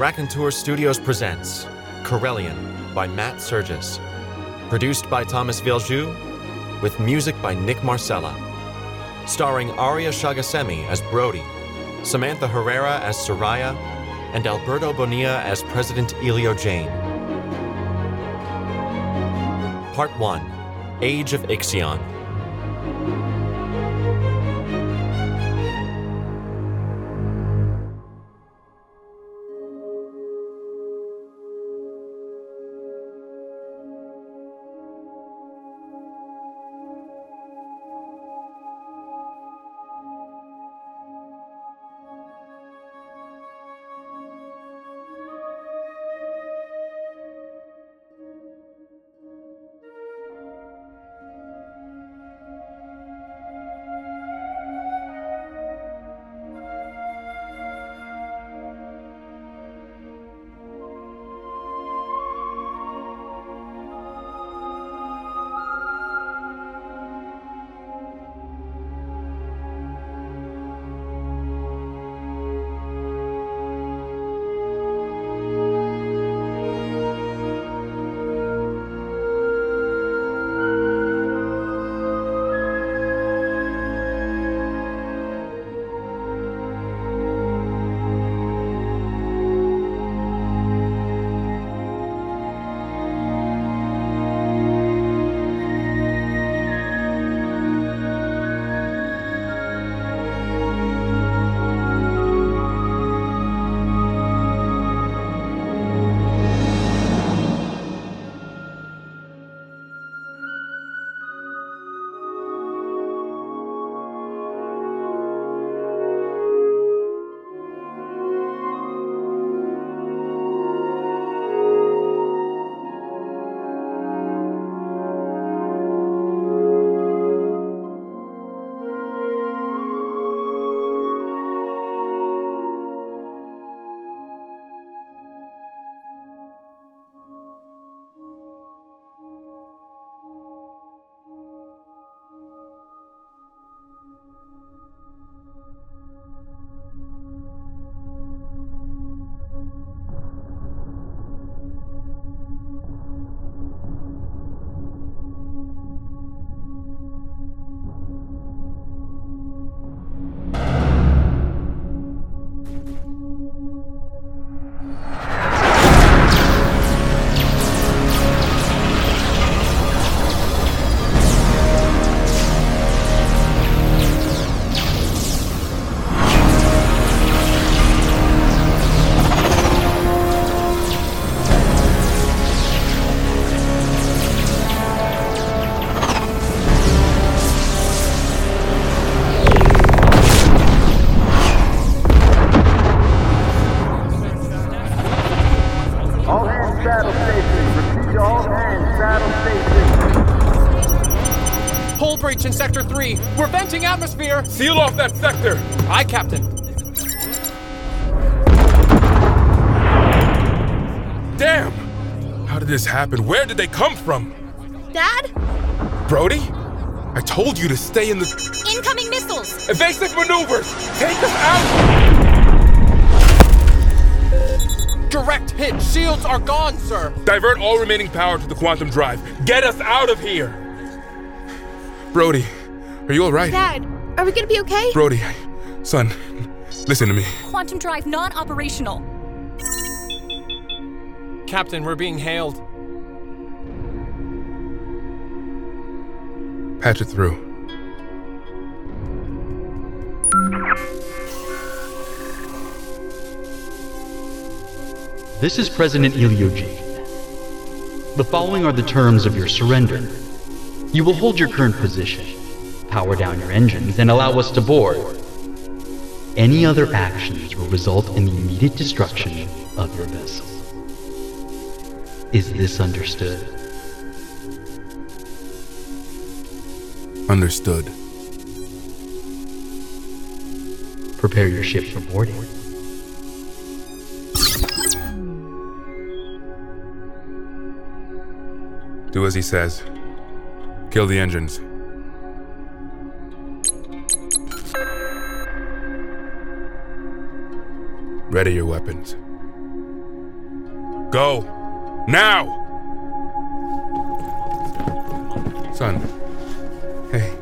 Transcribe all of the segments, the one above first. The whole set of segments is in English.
Raconteur Studios presents Corellion by Matt Surges. Produced by Thomas Vieljeux, with music by Nick Marsella. Starring Aria Shahghasemi as Brody, Samantha Herrera as Sariah, and Alberto Bonilla as President Elio Jayne. Part 1 Age of Ixion. In Sector 3. We're venting atmosphere. Seal off that sector! Aye, Captain. Damn! How did this happen? Where did they come from? Dad? Brody? I told you to stay in the Incoming missiles! evasive maneuvers! Take them out! Direct hit. Shields are gone, sir. Divert all remaining power to the quantum drive. Get us out of here! Brody, are you alright? Dad, are we gonna be okay? Brody, son, listen to me. Quantum drive non operational. Captain, we're being hailed. Patch it through. This is President Elio Jayne. The following are the terms of your surrender. You will hold your current position, power down your engines, and allow us to board. Any other actions will result in the immediate destruction of your vessel. Is this understood? Understood. Prepare your ship for boarding. Do as he says. Kill the engines. Ready your weapons. Go. Now! Son. Hey.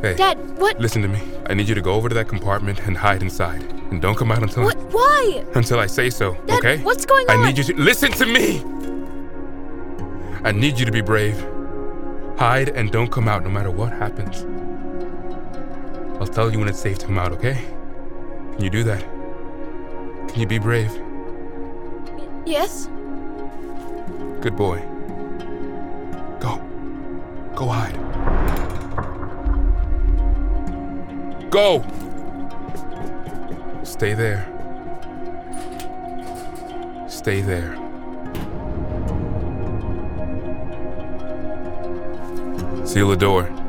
Hey. Dad, what? Listen to me. I need you to go over to that compartment and hide inside. And don't come out until What? Why? until I say so, Dad, okay? what's going on? I need you to listen to me. I need you to be brave. Hide and don't come out no matter what happens. I'll tell you when it's safe to come out, okay? Can you do that? Can you be brave? Yes? Good boy. Go. Go hide. Go! Stay there. Stay there. Seal the door.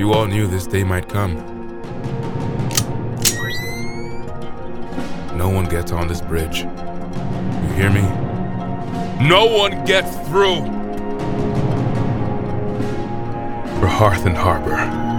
You all knew this day might come. No one gets on this bridge. You hear me? No one gets through! For Hearth and Harbor.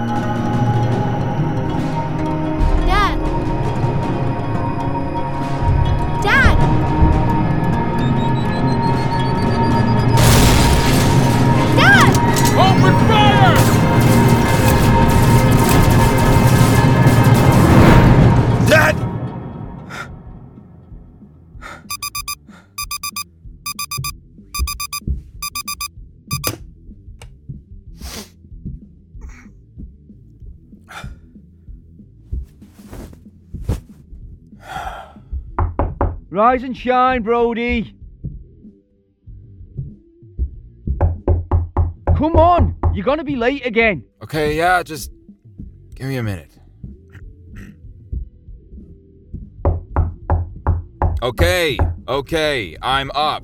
Rise and shine, Brody. Come on, you're gonna be late again. Okay, yeah, just give me a minute. Okay, okay, I'm up.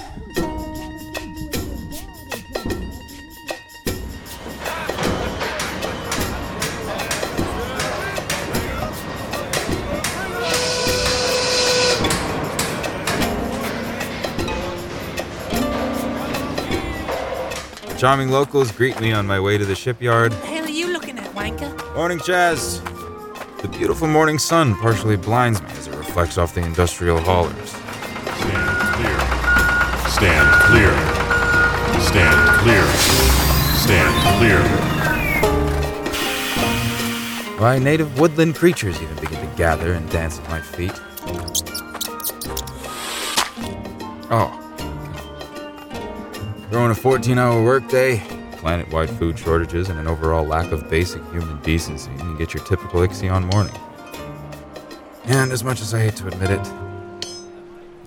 Charming locals greet me on my way to the shipyard. hell are you looking at, wanker? Morning, Chaz. The beautiful morning sun partially blinds me as it reflects off the industrial haulers. Stand clear. Stand clear. Stand clear. Stand clear. Why, native woodland creatures even begin to gather and dance at my feet. Throwing a 14 hour workday, planet wide food shortages, and an overall lack of basic human decency, and you get your typical Ixion morning. And as much as I hate to admit it,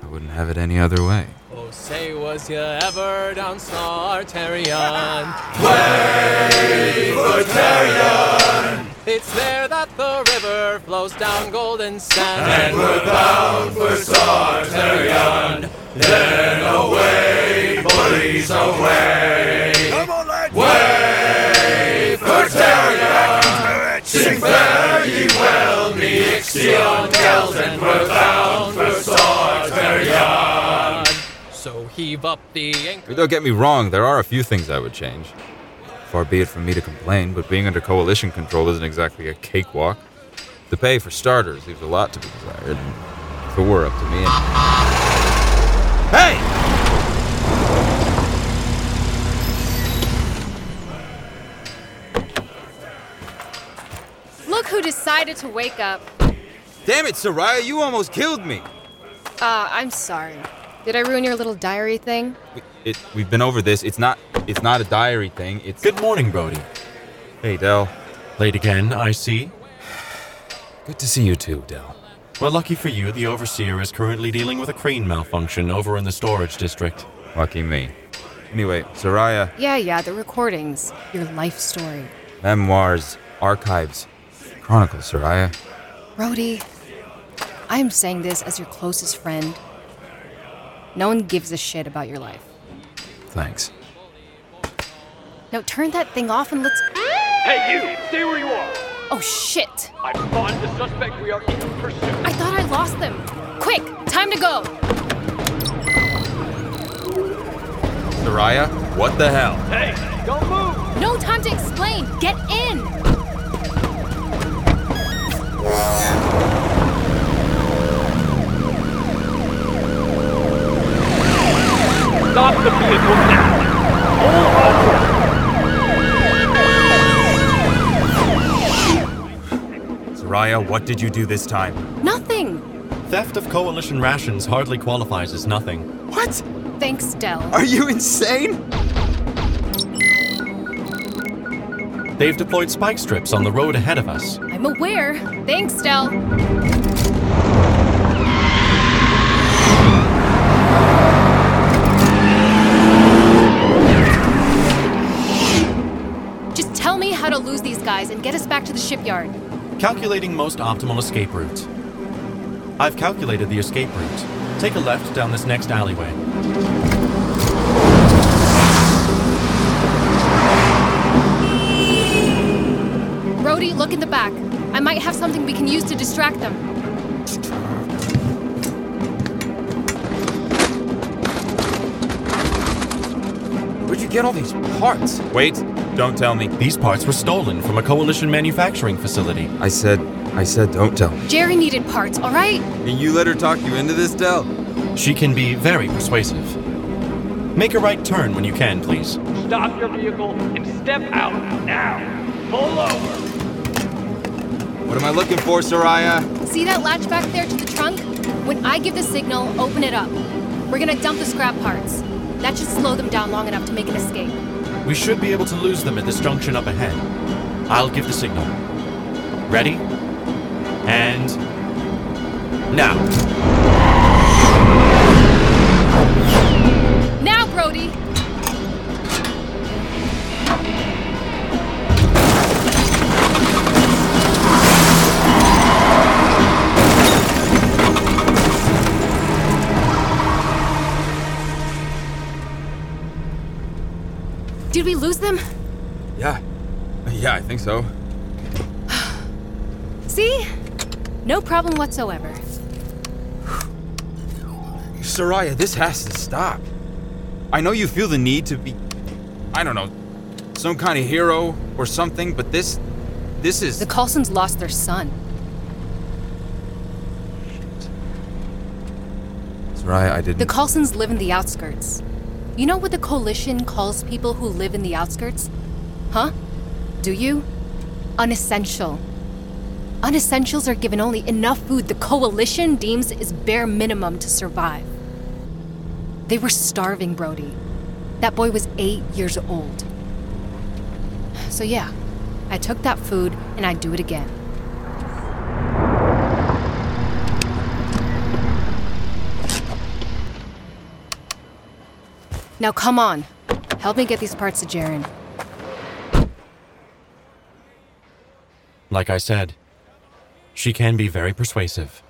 I wouldn't have it any other way. Oh, say, was you ever down Sartarion? Play Sorterion! It's there that the river flows down golden sand. And we're bound for Sartarion. Then away, buddies, away. Come on, lads. Way. Sing fare well, me Ixion tells, and we're bound for Sartarion. So heave up the anchor. Don't get me wrong, there are a few things I would change. Far be it from me to complain, but being under coalition control isn't exactly a cakewalk. The pay, for starters, leaves a lot to be desired. If it were up to me. Hey! Look who decided to wake up. Damn it, Sariah, you almost killed me! Uh, I'm sorry. Did I ruin your little diary thing? We, it, we've been over this. It's not. It's not a diary thing. It's. Good morning, Brody. Hey, Del. Late again, I see. Good to see you too, Del. Well, lucky for you, the Overseer is currently dealing with a crane malfunction over in the storage district. Lucky me. Anyway, Sariah, Yeah, yeah, the recordings. Your life story. memoirs, archives, chronicles, Sariah. Brody, I'm saying this as your closest friend. No one gives a shit about your life. Thanks. Now turn that thing off and let's. Hey, you! Stay where you are! Oh shit! I spotted the suspect. We are in pursuit. I lost them. Quick, time to go. Sariah, what the hell? Hey, don't move! No time to explain. Get in. Stop the vehicle now! Sariah, what did you do this time? Nothing. Theft of coalition rations hardly qualifies as nothing. What? Thanks, Del. Are you insane? They've deployed spike strips on the road ahead of us. I'm aware. Thanks, Del. Just tell me how to lose these guys and get us back to the shipyard. Calculating most optimal escape route. I've calculated the escape route. Take a left down this next alleyway. Brody, look in the back. I might have something we can use to distract them. Where'd you get all these parts? Wait, don't tell me. These parts were stolen from a coalition manufacturing facility. I said, I said, don't tell me. Jerry needed parts, all right? And you let her talk you into this, Del? She can be very persuasive. Make a right turn when you can, please. Stop your vehicle and step out now! Pull over! What am I looking for, Sariah? See that latch back there to the trunk? When I give the signal, open it up. We're gonna dump the scrap parts. That should slow them down long enough to make an escape. We should be able to lose them at this junction up ahead. I'll give the signal. Ready? And. Now! Think so. See? No problem whatsoever. Sariah, this has to stop. I know you feel the need to be, I don't know, some kind of hero or something, but this, this is. The Coulsons lost their son. Sariah, I didn't. The Coulsons live in the outskirts. You know what the Coalition calls people who live in the outskirts? Huh? Do you? Unessential. Unessentials are given only enough food the Coalition deems is bare minimum to survive. They were starving Brody. That boy was eight years old. So, yeah, I took that food and I'd do it again. Now, come on. Help me get these parts to Jarin. Like I said, she can be very persuasive.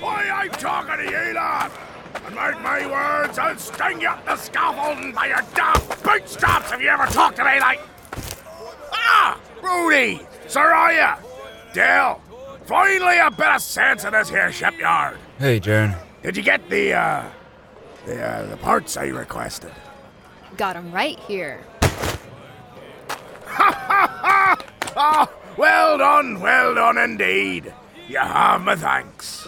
Why, I'm talking to you, lad! And mark my words, I'll string you up the scaffolding by your damn bootstraps if you ever talk to me like... Ah! Rudy! Sariah! Dale! Finally a bit of sense in this here shipyard! Hey, Jarin. Did you get the, uh... The, uh, the parts I requested? Got him right here. Ha ha ha! Oh, well done, well done indeed. You have my thanks.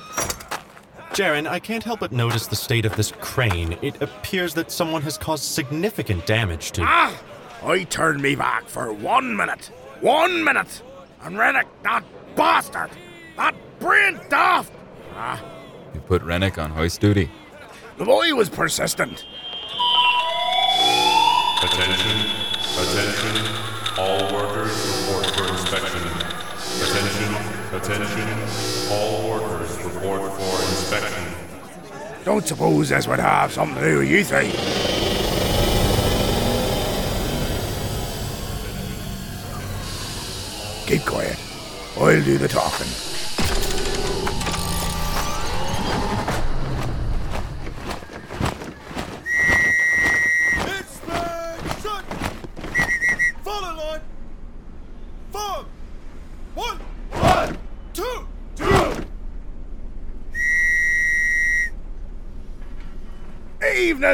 Jarin, I can't help but notice the state of this crane. It appears that someone has caused significant damage to. Ah! I turned me back for one minute. One minute! And Rennick, that bastard! That brain daft! Ah, You put Rennick on hoist duty. The boy was persistent. Attention, attention, all workers report for inspection. Attention, attention, all workers report for inspection. Don't suppose this would have something to do with you three. Keep quiet. I'll do the talking.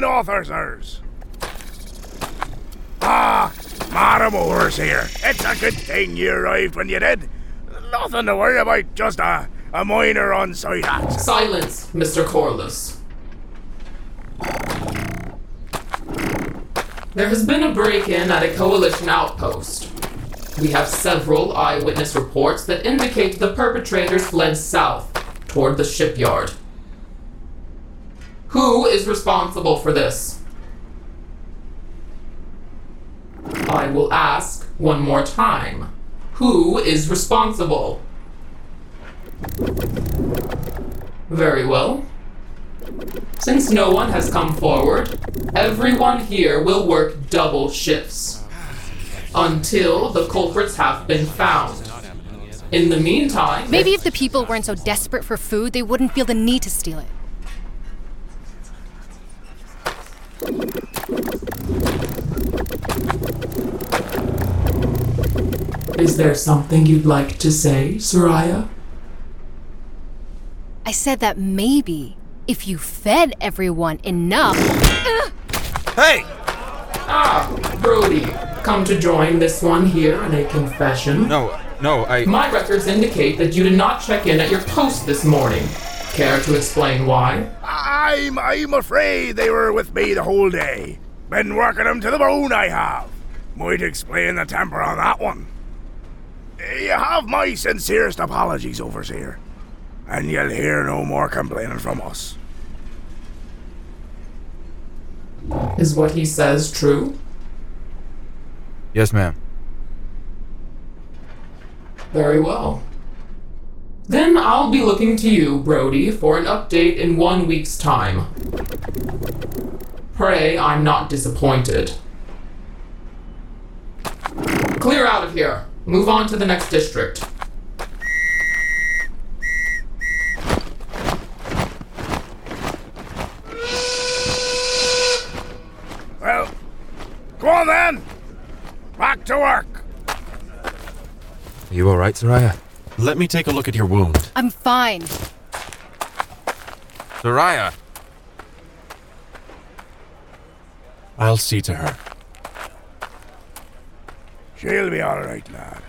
Officers. Ah, Madam Moore's here. It's a good thing you arrived when you did. Nothing to worry about, just a, a minor on-site accident. Silence, Mr. Korliss. There has been a break in at a coalition outpost. We have several eyewitness reports that indicate the perpetrators fled south toward the shipyard. Who is responsible for this? I will ask one more time. Who is responsible? Very well. Since no one has come forward, everyone here will work double shifts until the culprits have been found. In the meantime, Maybe if the people weren't so desperate for food, they wouldn't feel the need to steal it. Is there something you'd like to say, Sariah? I said that maybe if you fed everyone enough. Hey! Ah, Brody, come to join this one here in a confession. No, no, I. My records indicate that you did not check in at your post this morning. Care to explain why? I'm, I'm afraid they were with me the whole day. Been working them to the bone, I have. Might explain the temper on that one. You have my sincerest apologies, Overseer. And you'll hear no more complaining from us. Is what he says true? Yes, ma'am. Very well. Then I'll be looking to you, Brody, for an update in one week's time. Pray I'm not disappointed. Clear out of here. Move on to the next district. Well, go on then. Back to work. Are you alright, Sariah? Let me take a look at your wound. I'm fine. Sariah! I'll see to her. She'll be alright, lad.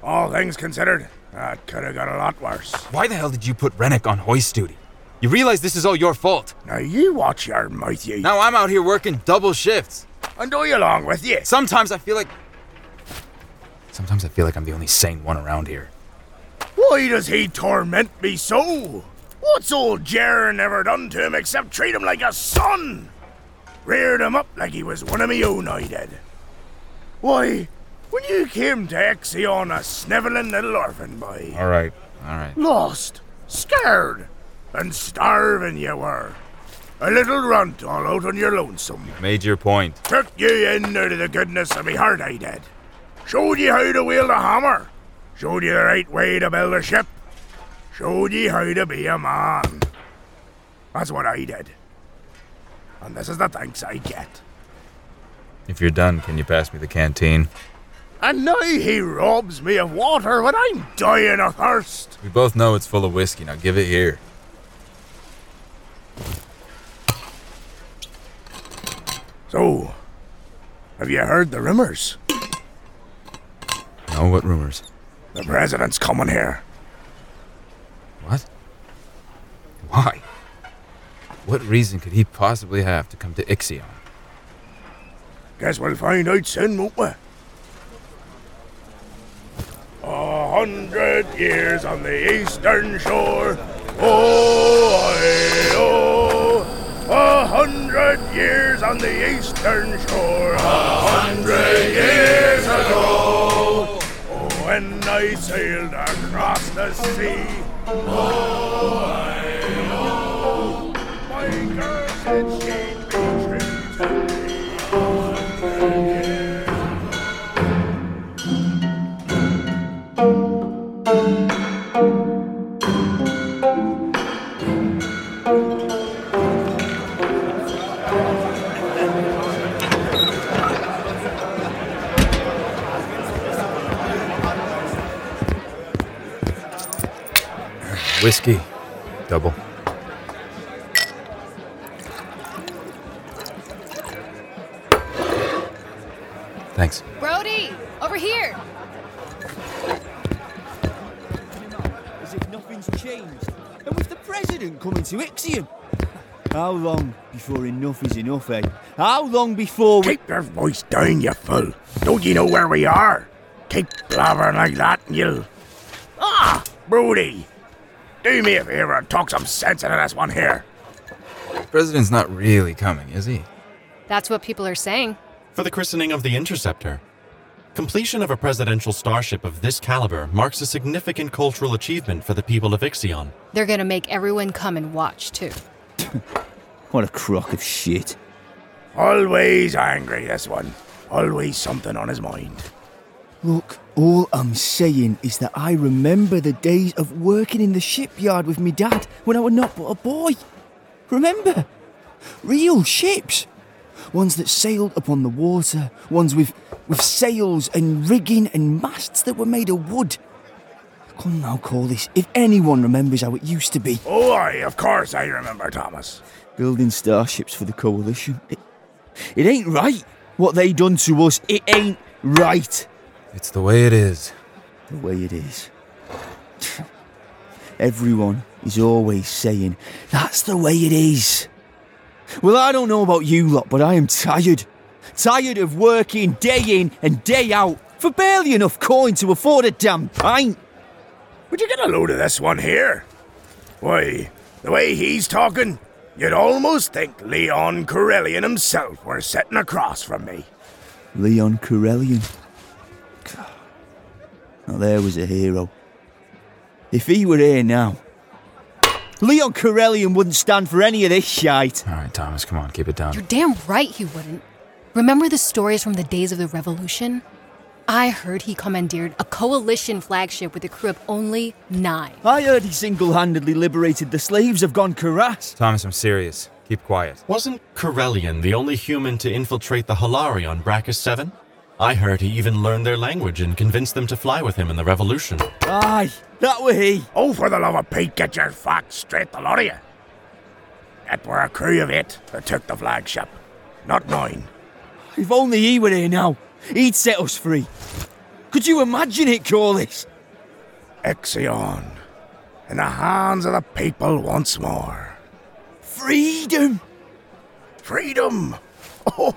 All things considered, that could have got a lot worse. Why the hell did you put Rennick on hoist duty? You realize this is all your fault. Now you watch your mouth, you. Now I'm out here working double shifts. And do you along with you? Sometimes I feel like. Sometimes I feel like I'm the only sane one around here. Why does he torment me so? What's old Jarin ever done to him except treat him like a son? Reared him up like he was one of me own, I did. Why, when you came to Ixion, a snivelling little orphan boy, Alright, alright. lost, scared, and starving you were. A little runt all out on your lonesome. Made your point. Took you in out of the goodness of me heart, I did. Showed you how to wield a hammer. Showed you the right way to build a ship. Showed you how to be a man. That's what I did. And this is the thanks I get. If you're done, can you pass me the canteen? And now he robs me of water when I'm dying of thirst. We both know it's full of whiskey. Now give it here. So, have you heard the rumors? No, what rumors? The president's coming here. What? Why? What reason could he possibly have to come to Ixion? Guess we'll find out soon, won't we? A hundred years on the eastern shore. Oh, oh. hundred years on the eastern shore. A hundred years ago. When I sailed across the sea. Oh, Whiskey. Double. Thanks. Brody, over here. As if nothing's changed. And with the president coming to Ixion. How long before enough is enough, eh? How long before we. Keep your voice down, you fool. Don't you know where we are? Keep blabbering like that and you'll. Ah! Brody! Do me a favour and talk some sense into this one here. President's not really coming, is he? That's what people are saying. For the christening of the Interceptor. Completion of a presidential starship of this caliber marks a significant cultural achievement for the people of Ixion. They're gonna make everyone come and watch, too. What a crock of shit. Always angry, this one. Always something on his mind. Look, all I'm saying is that I remember the days of working in the shipyard with me dad when I was not but a boy. Remember? Real ships. Ones that sailed upon the water, ones with, with sails and rigging and masts that were made of wood. Come now, call this, if anyone remembers how it used to be. Oh, aye, of course I remember, Thomas. Building starships for the Coalition. It, it ain't right. What they done to us, it ain't right. It's the way it is. The way it is. Everyone is always saying, that's the way it is. Well, I don't know about you lot, but I am tired. Tired of working day in and day out for barely enough coin to afford a damn pint. Would you get a load of this one here? Why, the way he's talking, you'd almost think Leon Corellion himself were sitting across from me. Leon Corellion. God. Now there was a hero. If he were here now, Leon Corellion wouldn't stand for any of this shite. All right, Thomas, come on, keep it down. You're damn right he wouldn't. Remember the stories from the days of the Revolution? I heard he commandeered a coalition flagship with a crew of only nine. I heard he single handedly liberated the slaves of Gonkaras. Thomas, I'm serious. Keep quiet. Wasn't Corellion the only human to infiltrate the Halari on Bracchus 7? I heard he even learned their language and convinced them to fly with him in the Revolution. Aye, that were he. Oh, for the love of Pete, get your facts straight, the lot of you. It were a crew of eight that took the flagship, not nine. If only he were here now, he'd set us free. Could you imagine it, Korliss? Ixion, in the hands of the people once more. Freedom! Freedom! Oh,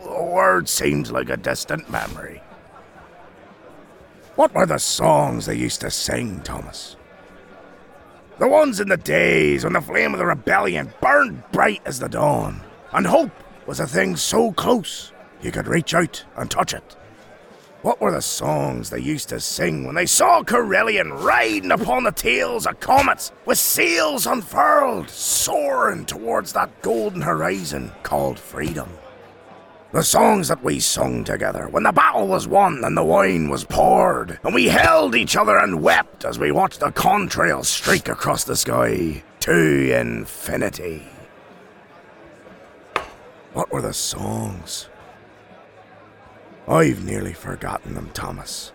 the word seems like a distant memory. What were the songs they used to sing, Thomas? The ones in the days when the flame of the rebellion burned bright as the dawn, and hope was a thing so close you could reach out and touch it. What were the songs they used to sing when they saw Corellion riding upon the tails of comets with sails unfurled, soaring towards that golden horizon called freedom? The songs that we sung together when the battle was won and the wine was poured, and we held each other and wept as we watched the contrail streak across the sky to infinity. What were the songs? I've nearly forgotten them, Thomas.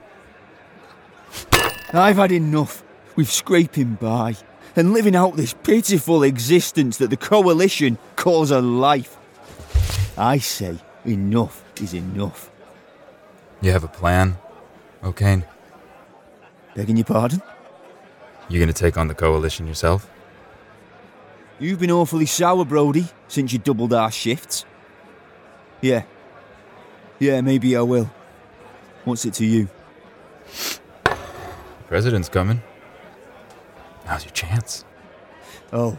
I've had enough with scraping by and living out this pitiful existence that the Coalition calls a life. I say enough is enough. You have a plan, O'Kane? Begging your pardon? You're gonna take on the coalition yourself? You've been awfully sour, Brody, since you doubled our shifts. Yeah. Yeah, maybe I will. What's it to you? The president's coming. Now's your chance. Oh,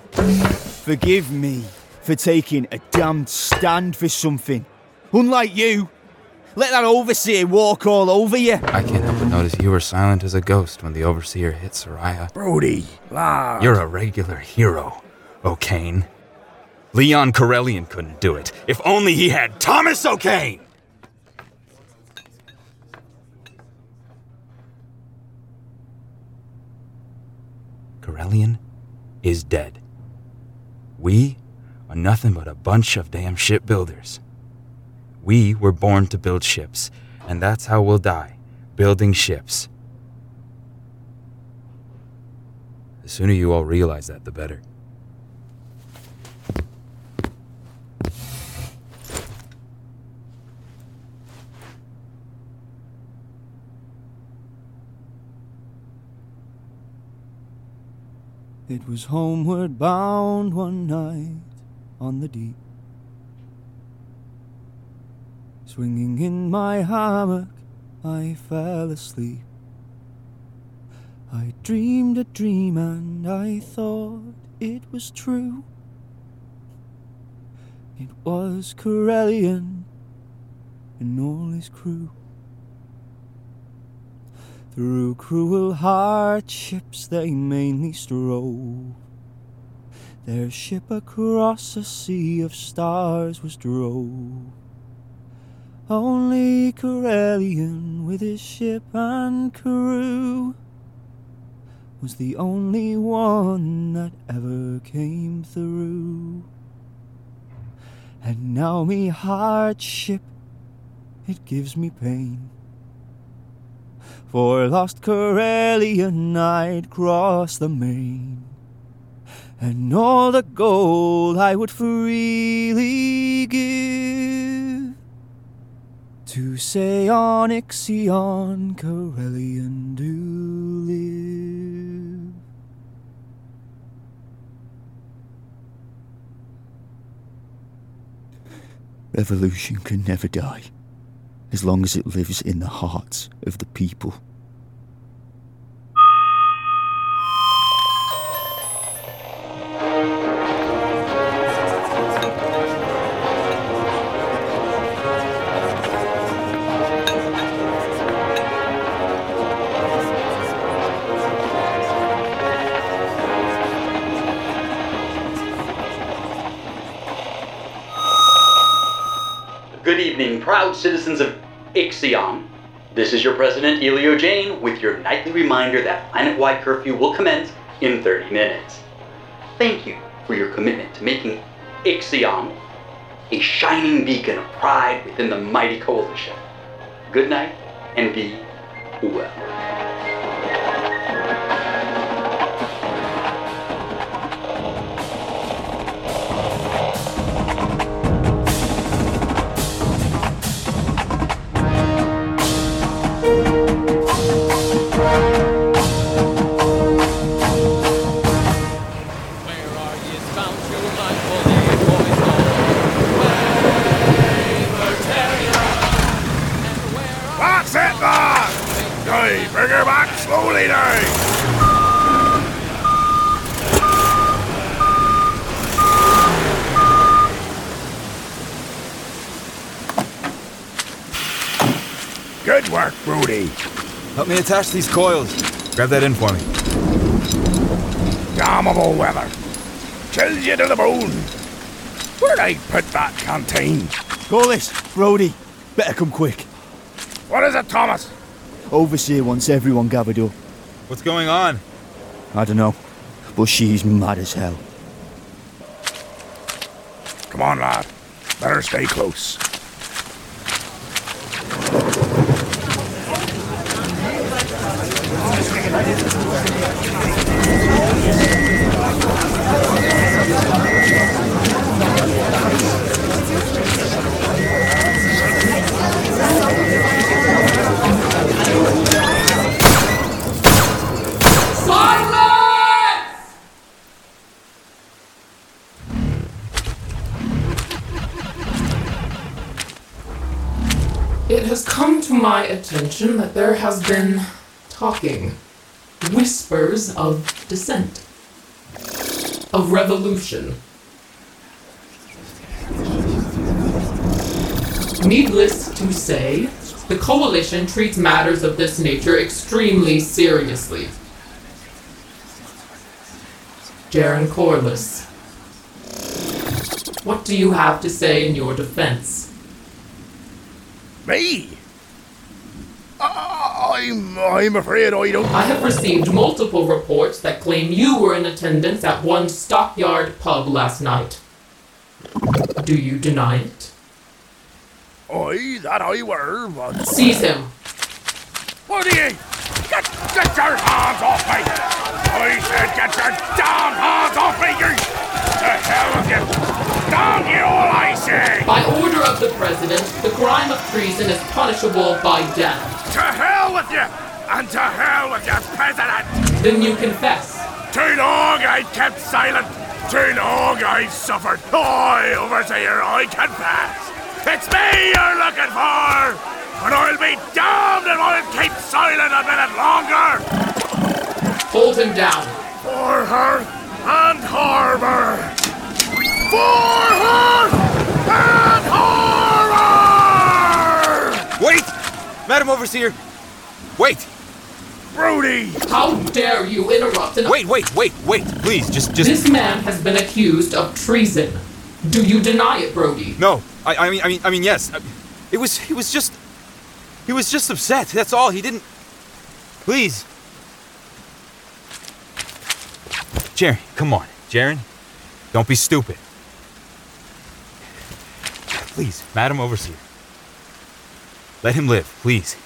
forgive me. for taking a damned stand for something. Unlike you, let that overseer walk all over you. I can't help but notice you were silent as a ghost when the overseer hit Sariah. Brody, lad. You're a regular hero, O'Kane. Leon Corellion couldn't do it. If only he had Thomas O'Kane! Corellion is dead. We are nothing but a bunch of damn shipbuilders. We were born to build ships, and that's how we'll die building ships. The sooner you all realize that, the better. It was homeward bound one night on the deep. Swinging in my hammock, I fell asleep. I dreamed a dream and I thought it was true. It was Corellion and all his crew. Through cruel hardships they mainly strove. Their ship across a sea of stars was drove. Only Corellion with his ship and crew was the only one that ever came through. And now me hardship, it gives me pain. For lost Corellion I'd cross the main, and all the gold I would freely give to say on Ixion Corellion do live. Revolution can never die as long as it lives in the hearts of the people. Citizens of Ixion. This is your president, Elio Jayne, with your nightly reminder that planet wide curfew will commence in 30 minutes. Thank you for your commitment to making Ixion a shining beacon of pride within the mighty coalition. Good night and be well. Attach these coils. Grab that in for me. Damnable weather. Chills you to the bone. Where'd I put that canteen? Golis, Brody, better come quick. What is it, Thomas? Overseer wants everyone gathered up. What's going on? I don't know, but she's mad as hell. Come on, lad. Better stay close. It has come to my attention that there has been talking, whispers of dissent, of revolution. Needless to say, the coalition treats matters of this nature extremely seriously. Jarin Korliss, what do you have to say in your defense? Me? I'm, I'm afraid I don't. I have received multiple reports that claim you were in attendance at one stockyard pub last night. Do you deny it? I, that I were, but. Seize him. What are you? Get, get your hands off me! I said get your damn hands off me, you! The hell with you! Down you all, I say! By order of the President, the crime of treason is punishable by death. To hell with you! And to hell with your President! Then you confess. Too long I kept silent! Too long I suffered! I, overseer, I confess! It's me you're looking for! And I'll be damned if I'll keep silent a minute longer! Hold him down. For her and Harbor! For her and Harbor! Wait! Madam Overseer! Wait! Brody! How dare you interrupt an- Wait, wait, wait, wait! Please, just, just. This man has been accused of treason. Do you deny it, Brody? No, I, I mean, I mean, I mean, yes. It was, it was just, he was just upset. That's all. He didn't. Please, Jarin, come on, Jarin, don't be stupid. Please, Madam Overseer, let him live, please.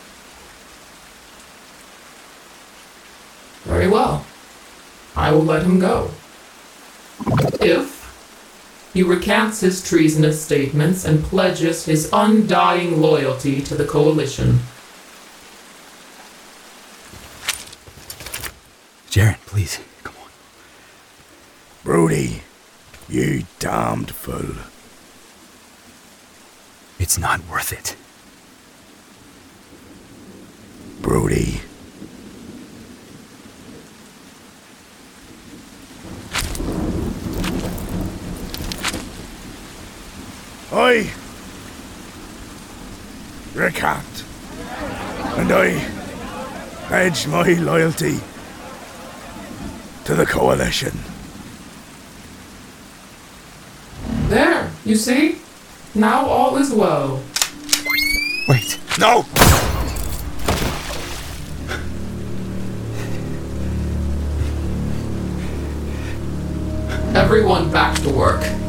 Very well. I will let him go. If he recants his treasonous statements and pledges his undying loyalty to the Coalition. Jarin, please, come on. Brody, you damned fool. It's not worth it. Brody. I recant. And I pledge my loyalty to the Coalition. There, you see? Now all is well. Wait, no! Everyone back to work.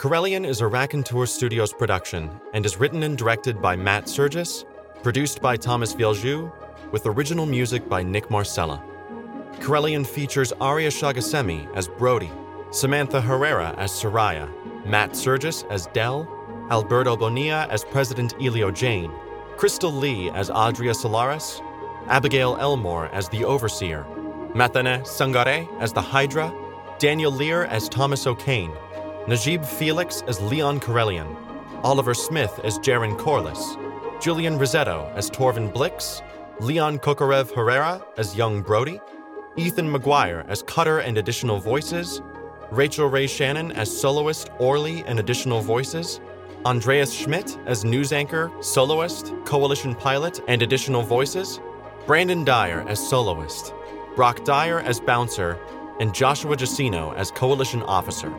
Corellion is a Raconteur Studios production and is written and directed by Matt Surges, produced by Thomas Vieljeux, with original music by Nick Marsella. Corellion features Aria Shahghasemi as Brody, Samantha Herrera as Sariah, Matt Surges as Del, Alberto Bonilla as President Elio Jayne, Crystal Lee as Adria Solaris, Abigail Elmore as the Overseer, Matenin Sangare as the Hydra, Daniel Lear as Thomas O'Kane, Nayib Felix as Leon Corellion, Oliver Smith as Jarin Korliss, Julian Rissetto as Torvin Blix, Leon Kokorev Herrera as Young Brody, Ethan McGuire as Cutter and additional voices, Rachel Rhea Shannon as soloist Orly and additional voices, Andreas Schmidt as news anchor, soloist, coalition pilot, and additional voices, Brandon Dyer as soloist, Brock Dyer as bouncer, and Joshua Jusino as coalition officer.